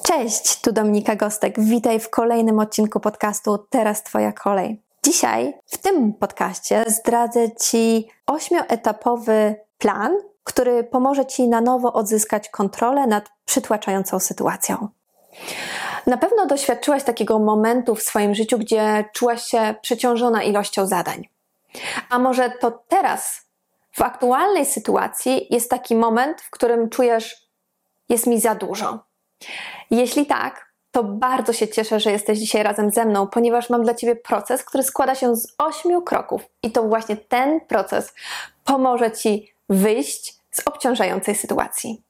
Cześć, tu Dominika Gostek. Witaj w kolejnym odcinku podcastu Teraz Twoja kolej. Dzisiaj w tym podcaście zdradzę Ci ośmioetapowy plan, który pomoże Ci na nowo odzyskać kontrolę nad przytłaczającą sytuacją. Na pewno doświadczyłaś takiego momentu w swoim życiu, gdzie czułaś się przeciążona ilością zadań. A może to teraz, w aktualnej sytuacji, jest taki moment, w którym czujesz, jest mi za dużo. Jeśli tak, to bardzo się cieszę, że jesteś dzisiaj razem ze mną, ponieważ mam dla Ciebie proces, który składa się z ośmiu kroków. I to właśnie ten proces pomoże Ci wyjść z obciążającej sytuacji.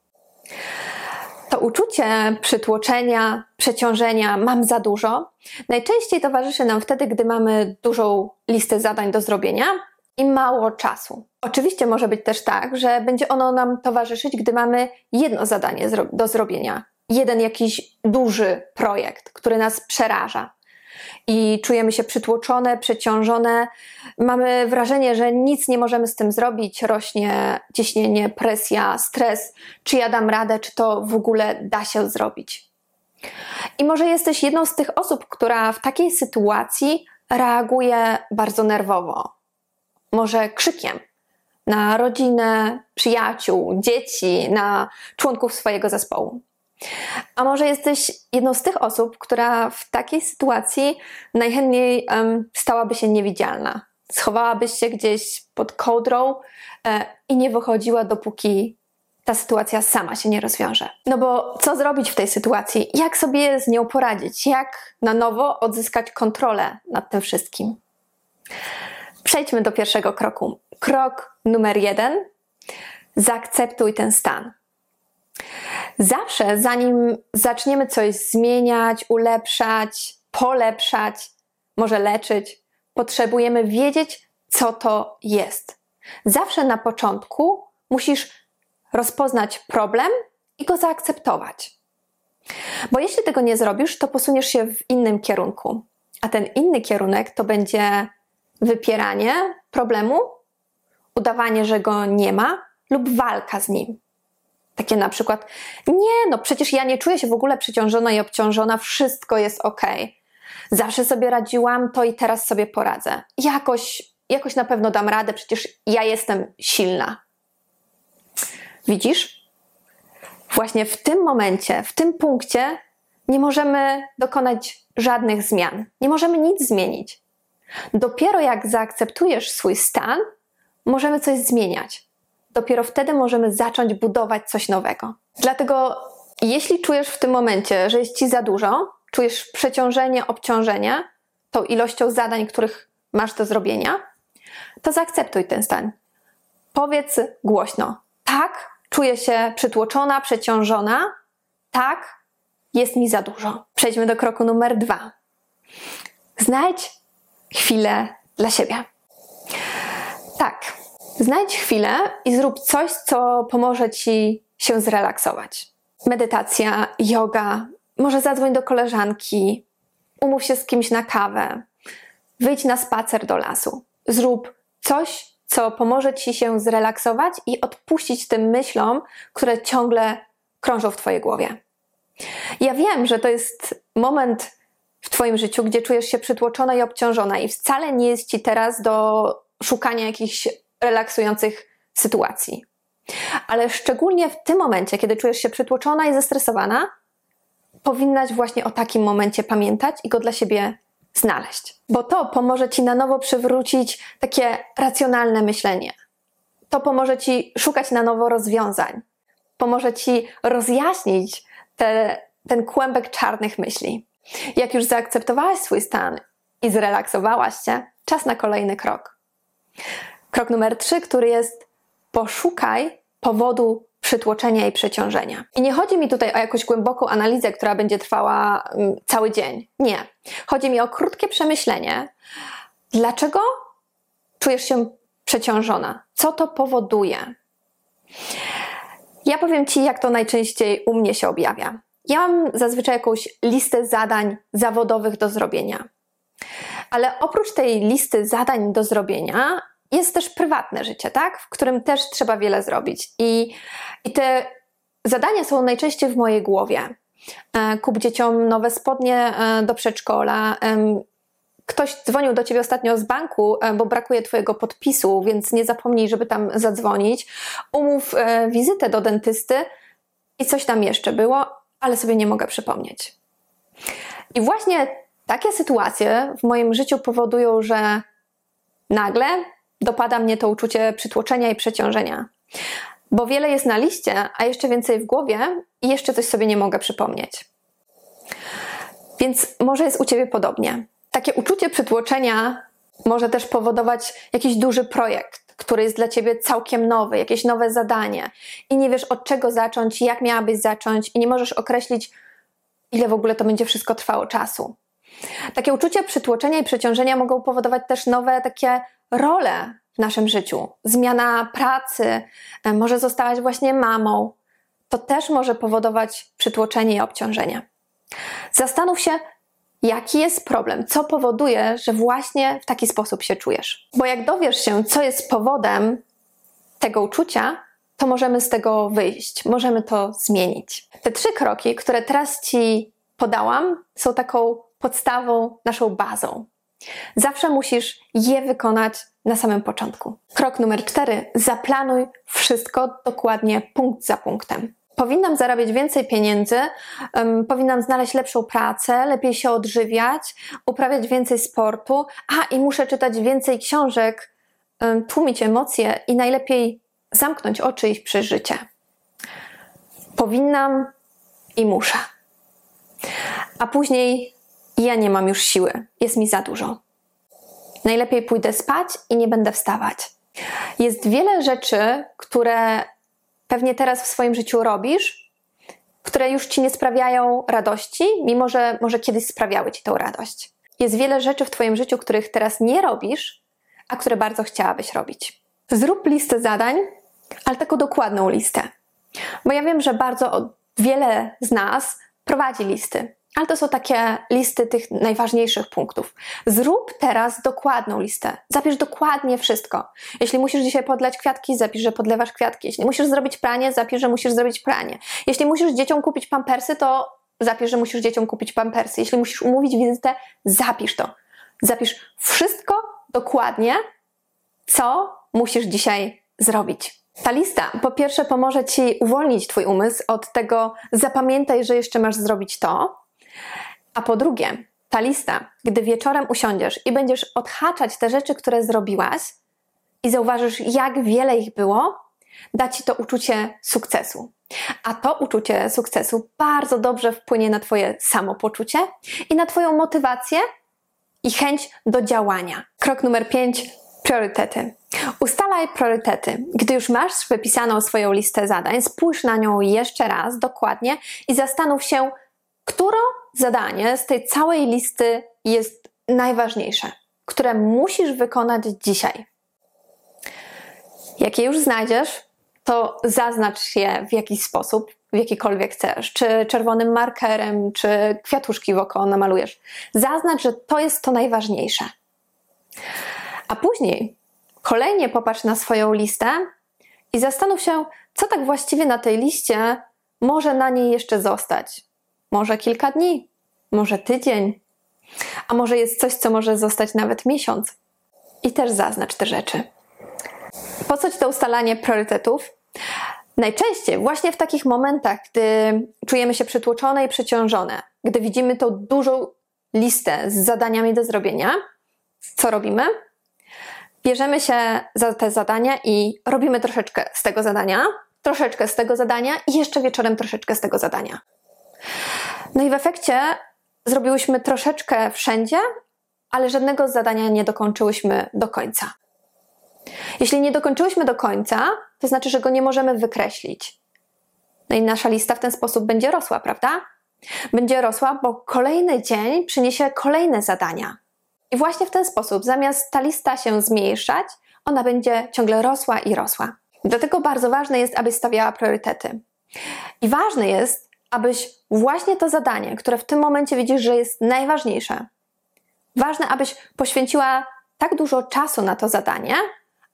To uczucie przytłoczenia, przeciążenia, mam za dużo, najczęściej towarzyszy nam wtedy, gdy mamy dużą listę zadań do zrobienia i mało czasu. Oczywiście może być też tak, że będzie ono nam towarzyszyć, gdy mamy jedno zadanie do zrobienia, jeden jakiś duży projekt, który nas przeraża. I czujemy się przytłoczone, przeciążone, mamy wrażenie, że nic nie możemy z tym zrobić, rośnie ciśnienie, presja, stres, czy ja dam radę, czy to w ogóle da się zrobić. I może jesteś jedną z tych osób, która w takiej sytuacji reaguje bardzo nerwowo, może krzykiem na rodzinę, przyjaciół, dzieci, na członków swojego zespołu. A może jesteś jedną z tych osób, która w takiej sytuacji najchętniej um, stałaby się niewidzialna. Schowałabyś się gdzieś pod kołdrą e, i nie wychodziła, dopóki ta sytuacja sama się nie rozwiąże. No bo co zrobić w tej sytuacji? Jak sobie z nią poradzić? Jak na nowo odzyskać kontrolę nad tym wszystkim? Przejdźmy do pierwszego kroku. Krok numer jeden: zaakceptuj ten stan. Zawsze, zanim zaczniemy coś zmieniać, ulepszać, polepszać, może leczyć, potrzebujemy wiedzieć, co to jest. Zawsze na początku musisz rozpoznać problem i go zaakceptować. Bo jeśli tego nie zrobisz, to posuniesz się w innym kierunku. A ten inny kierunek to będzie wypieranie problemu, udawanie, że go nie ma lub walka z nim. Takie na przykład, nie, no przecież ja nie czuję się w ogóle przeciążona i obciążona, wszystko jest ok. Zawsze sobie radziłam, to i teraz sobie poradzę. Jakoś, jakoś na pewno dam radę, przecież ja jestem silna. Widzisz? Właśnie w tym momencie, w tym punkcie nie możemy dokonać żadnych zmian. Nie możemy nic zmienić. Dopiero jak zaakceptujesz swój stan, możemy coś zmieniać dopiero wtedy możemy zacząć budować coś nowego. Dlatego, jeśli czujesz w tym momencie, że jest ci za dużo, czujesz przeciążenie, obciążenie tą ilością zadań, których masz do zrobienia, to zaakceptuj ten stan. Powiedz głośno: tak, czuję się przytłoczona, przeciążona, tak, jest mi za dużo. Przejdźmy do kroku numer dwa. Znajdź chwilę dla siebie. Znajdź chwilę i zrób coś, co pomoże ci się zrelaksować. Medytacja, yoga, może zadzwoń do koleżanki, umów się z kimś na kawę, wyjdź na spacer do lasu. Zrób coś, co pomoże ci się zrelaksować i odpuścić tym myślom, które ciągle krążą w twojej głowie. Ja wiem, że to jest moment w twoim życiu, gdzie czujesz się przytłoczona i obciążona i wcale nie jest ci teraz do szukania jakichś relaksujących sytuacji. Ale szczególnie w tym momencie, kiedy czujesz się przytłoczona i zestresowana, powinnaś właśnie o takim momencie pamiętać i go dla siebie znaleźć. Bo to pomoże ci na nowo przywrócić takie racjonalne myślenie. To pomoże ci szukać na nowo rozwiązań. Pomoże ci rozjaśnić te, ten kłębek czarnych myśli. Jak już zaakceptowałaś swój stan i zrelaksowałaś się, czas na kolejny krok. Krok numer trzy, który jest poszukaj powodu przytłoczenia i przeciążenia. I nie chodzi mi tutaj o jakąś głęboką analizę, która będzie trwała mm, cały dzień. Nie. Chodzi mi o krótkie przemyślenie. Dlaczego czujesz się przeciążona? Co to powoduje? Ja powiem Ci, jak to najczęściej u mnie się objawia. Ja mam zazwyczaj jakąś listę zadań zawodowych do zrobienia. Ale oprócz tej listy zadań do zrobienia, jest też prywatne życie, tak? W którym też trzeba wiele zrobić. I, i te zadania są najczęściej w mojej głowie. e, kup dzieciom nowe spodnie e, do przedszkola. Ktoś dzwonił do ciebie ostatnio z banku, bo brakuje twojego podpisu, więc nie zapomnij, żeby tam zadzwonić. Umów wizytę do dentysty i coś tam jeszcze było, ale sobie nie mogę przypomnieć. I właśnie takie sytuacje w moim życiu powodują, że nagle dopada mnie to uczucie przytłoczenia i przeciążenia. Bo wiele jest na liście, a jeszcze więcej w głowie i jeszcze coś sobie nie mogę przypomnieć. Więc może jest u ciebie podobnie. Takie uczucie przytłoczenia może też powodować jakiś duży projekt, który jest dla ciebie całkiem nowy, jakieś nowe zadanie i nie wiesz od czego zacząć, jak miałabyś zacząć i nie możesz określić, ile w ogóle to będzie wszystko trwało czasu. Takie uczucia przytłoczenia i przeciążenia mogą powodować też nowe takie role w naszym życiu. Zmiana pracy, e, może zostałaś właśnie mamą. To też może powodować przytłoczenie i obciążenie. Zastanów się, jaki jest problem, co powoduje, że właśnie w taki sposób się czujesz. Bo jak dowiesz się, co jest powodem tego uczucia, to możemy z tego wyjść, możemy to zmienić. Te trzy kroki, które teraz Ci podałam, są taką podstawą, naszą bazą. Zawsze musisz je wykonać na samym początku. Krok numer cztery: zaplanuj wszystko dokładnie punkt za punktem. Powinnam zarabiać więcej pieniędzy, um, powinnam znaleźć lepszą pracę, lepiej się odżywiać, uprawiać więcej sportu, a i muszę czytać więcej książek, um, tłumić emocje i najlepiej zamknąć oczy i przeżycie. Powinnam i muszę. A później ja nie mam już siły, jest mi za dużo. Najlepiej pójdę spać i nie będę wstawać. Jest wiele rzeczy, które pewnie teraz w swoim życiu robisz, które już ci nie sprawiają radości, mimo że może kiedyś sprawiały ci tą radość. Jest wiele rzeczy w Twoim życiu, których teraz nie robisz, a które bardzo chciałabyś robić. Zrób listę zadań, ale taką dokładną listę. Bo ja wiem, że bardzo wiele z nas prowadzi listy ale to są takie listy tych najważniejszych punktów. Zrób teraz dokładną listę. Zapisz dokładnie wszystko. Jeśli musisz dzisiaj podlać kwiatki, zapisz, że podlewasz kwiatki. Jeśli musisz zrobić pranie, zapisz, że musisz zrobić pranie. Jeśli musisz dzieciom kupić pampersy, to zapisz, że musisz dzieciom kupić pampersy. Jeśli musisz umówić wizytę, zapisz to. Zapisz wszystko dokładnie, co musisz dzisiaj zrobić. Ta lista po pierwsze pomoże Ci uwolnić Twój umysł od tego, zapamiętaj, że jeszcze masz zrobić to, a po drugie, ta lista, gdy wieczorem usiądziesz i będziesz odhaczać te rzeczy, które zrobiłaś i zauważysz, jak wiele ich było, da ci to uczucie sukcesu. A to uczucie sukcesu bardzo dobrze wpłynie na Twoje samopoczucie i na Twoją motywację i chęć do działania. Krok numer 5. Priorytety. Ustalaj priorytety. Gdy już masz wypisaną swoją listę zadań, spójrz na nią jeszcze raz dokładnie i zastanów się, zadanie z tej całej listy jest najważniejsze, które musisz wykonać dzisiaj? Jak je już znajdziesz, to zaznacz je w jakiś sposób, w jakikolwiek chcesz, czy czerwonym markerem, czy kwiatuszki wokoło namalujesz. Zaznacz, że to jest to najważniejsze. A później kolejnie popatrz na swoją listę i zastanów się, co tak właściwie na tej liście może na niej jeszcze zostać może kilka dni, może tydzień, a może jest coś, co może zostać nawet miesiąc. I też zaznacz te rzeczy. Po co ci to ustalanie priorytetów? Najczęściej właśnie w takich momentach, gdy czujemy się przytłoczone i przeciążone, gdy widzimy tą dużą listę z zadaniami do zrobienia, co robimy? Bierzemy się za te zadania i robimy troszeczkę z tego zadania, troszeczkę z tego zadania i jeszcze wieczorem troszeczkę z tego zadania. No i w efekcie zrobiłyśmy troszeczkę wszędzie, ale żadnego zadania nie dokończyłyśmy do końca. Jeśli nie dokończyłyśmy do końca, to znaczy, że go nie możemy wykreślić. No i nasza lista w ten sposób będzie rosła, prawda? Będzie rosła, bo kolejny dzień przyniesie kolejne zadania. I właśnie w ten sposób, zamiast ta lista się zmniejszać, ona będzie ciągle rosła i rosła. Dlatego bardzo ważne jest, aby stawiała priorytety. I ważne jest, abyś właśnie to zadanie, które w tym momencie widzisz, że jest najważniejsze, ważne, abyś poświęciła tak dużo czasu na to zadanie,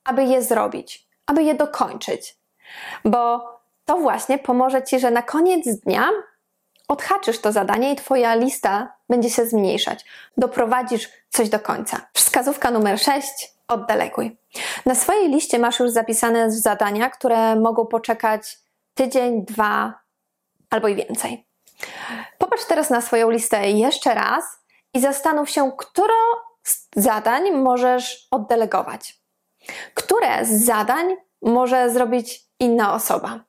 aby je zrobić, aby je dokończyć. Bo to właśnie pomoże ci, że na koniec dnia odhaczysz to zadanie i Twoja lista będzie się zmniejszać. Doprowadzisz coś do końca. Wskazówka numer 6. Oddeleguj. Na swojej liście masz już zapisane zadania, które mogą poczekać tydzień, dwa albo i więcej. Popatrz teraz na swoją listę jeszcze raz i zastanów się, które z zadań możesz oddelegować. Które z zadań może zrobić inna osoba.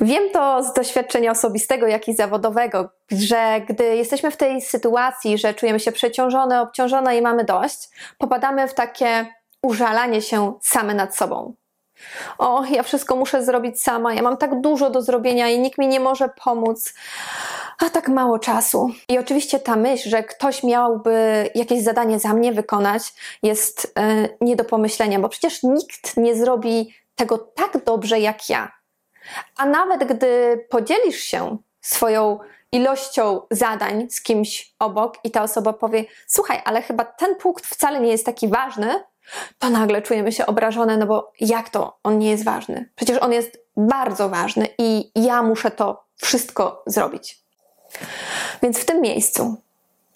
Wiem to z doświadczenia osobistego, jak i zawodowego, że gdy jesteśmy w tej sytuacji, że czujemy się przeciążone, obciążone i mamy dość, popadamy w takie użalanie się same nad sobą. O, ja wszystko muszę zrobić sama, ja mam tak dużo do zrobienia i nikt mi nie może pomóc, a tak mało czasu. I oczywiście ta myśl, że ktoś miałby jakieś zadanie za mnie wykonać, jest yy, nie do pomyślenia, bo przecież nikt nie zrobi tego tak dobrze jak ja. A nawet gdy podzielisz się swoją ilością zadań z kimś obok i ta osoba powie: Słuchaj, ale chyba ten punkt wcale nie jest taki ważny, to nagle czujemy się obrażone, no bo jak to on nie jest ważny? Przecież on jest bardzo ważny i ja muszę to wszystko zrobić. Więc w tym miejscu,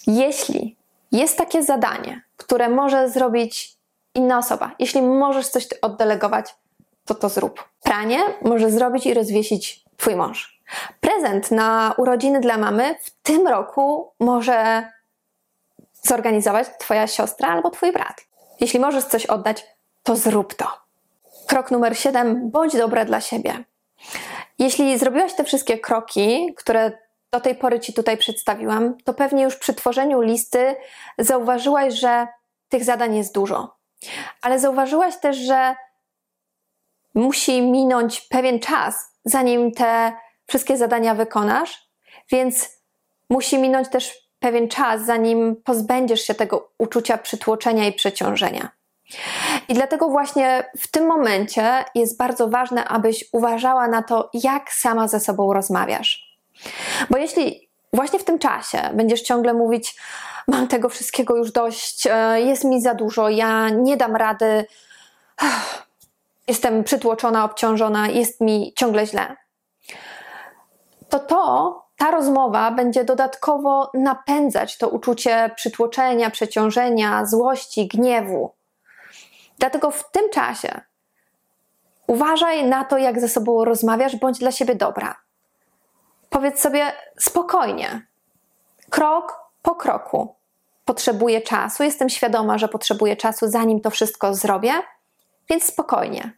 jeśli jest takie zadanie, które może zrobić inna osoba, jeśli możesz coś oddelegować, to to zrób. Pranie może zrobić i rozwiesić Twój mąż. Prezent na urodziny dla mamy w tym roku może zorganizować Twoja siostra albo Twój brat. Jeśli możesz coś oddać, to zrób to. Krok numer 7. Bądź dobra dla siebie. Jeśli zrobiłaś te wszystkie kroki, które do tej pory Ci tutaj przedstawiłam, to pewnie już przy tworzeniu listy zauważyłaś, że tych zadań jest dużo. Ale zauważyłaś też, że musi minąć pewien czas, zanim te wszystkie zadania wykonasz, więc musi minąć też pewien czas, zanim pozbędziesz się tego uczucia przytłoczenia i przeciążenia. I dlatego właśnie w tym momencie jest bardzo ważne, abyś uważała na to, jak sama ze sobą rozmawiasz. Bo jeśli właśnie w tym czasie będziesz ciągle mówić, mam tego wszystkiego już dość, e, jest mi za dużo, ja nie dam rady, jestem przytłoczona, obciążona, jest mi ciągle źle, to to, ta rozmowa będzie dodatkowo napędzać to uczucie przytłoczenia, przeciążenia, złości, gniewu. Dlatego w tym czasie uważaj na to, jak ze sobą rozmawiasz, bądź dla siebie dobra. Powiedz sobie spokojnie, krok po kroku. Potrzebuję czasu, jestem świadoma, że potrzebuję czasu, zanim to wszystko zrobię, więc spokojnie.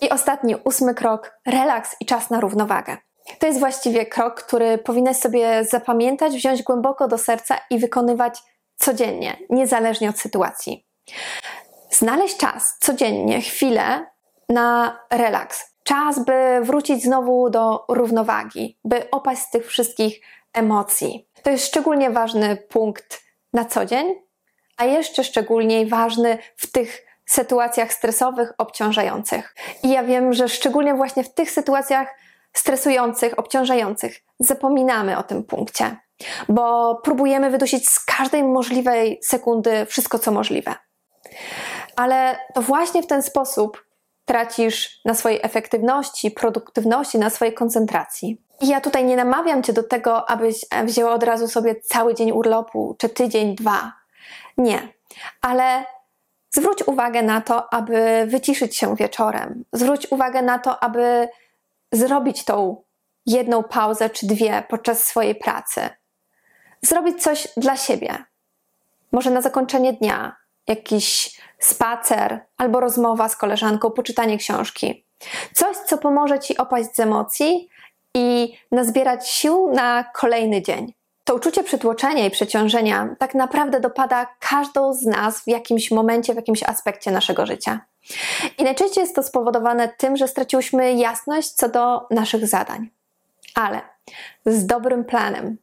I ostatni, ósmy krok relaks i czas na równowagę. To jest właściwie krok, który powinnaś sobie zapamiętać, wziąć głęboko do serca i wykonywać codziennie, niezależnie od sytuacji. Znaleźć czas codziennie, chwilę na relaks. Czas, by wrócić znowu do równowagi, by opaść z tych wszystkich emocji. To jest szczególnie ważny punkt na co dzień, a jeszcze szczególnie ważny w tych sytuacjach stresowych, obciążających. I ja wiem, że szczególnie właśnie w tych sytuacjach stresujących, obciążających zapominamy o tym punkcie, bo próbujemy wydusić z każdej możliwej sekundy wszystko, co możliwe. Ale to właśnie w ten sposób tracisz na swojej efektywności, produktywności, na swojej koncentracji. I ja tutaj nie namawiam cię do tego, abyś wzięła od razu sobie cały dzień urlopu, czy tydzień, dwa. Nie. Ale Zwróć uwagę na to, aby wyciszyć się wieczorem. Zwróć uwagę na to, aby zrobić tą jedną pauzę czy dwie podczas swojej pracy. Zrobić coś dla siebie. Może na zakończenie dnia jakiś spacer albo rozmowa z koleżanką, poczytanie książki. Coś, co pomoże ci opaść z emocji i nazbierać sił na kolejny dzień. To uczucie przytłoczenia i przeciążenia tak naprawdę dopada każdą z nas w jakimś momencie, w jakimś aspekcie naszego życia. I najczęściej jest to spowodowane tym, że straciłyśmy jasność co do naszych zadań. Ale z dobrym planem,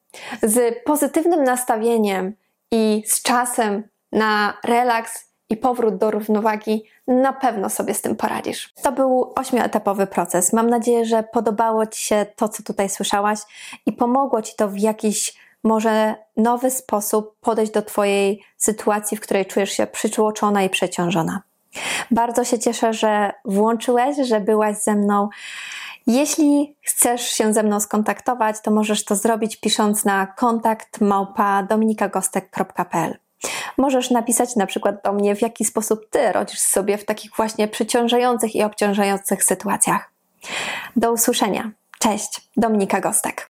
z pozytywnym nastawieniem i z czasem na relaks i powrót do równowagi, na pewno sobie z tym poradzisz. To był ośmioetapowy proces. Mam nadzieję, że podobało Ci się to, co tutaj słyszałaś i pomogło Ci to w jakiś może nowy sposób podejść do Twojej sytuacji, w której czujesz się przytłoczona i przeciążona. Bardzo się cieszę, że włączyłeś, że byłaś ze mną. Jeśli chcesz się ze mną skontaktować, to możesz to zrobić pisząc na kontakt małpa dominikagostek.pl. Możesz napisać na przykład do mnie, w jaki sposób ty rodzisz sobie w takich właśnie przeciążających i obciążających sytuacjach. Do usłyszenia. Cześć, Dominika Gostek.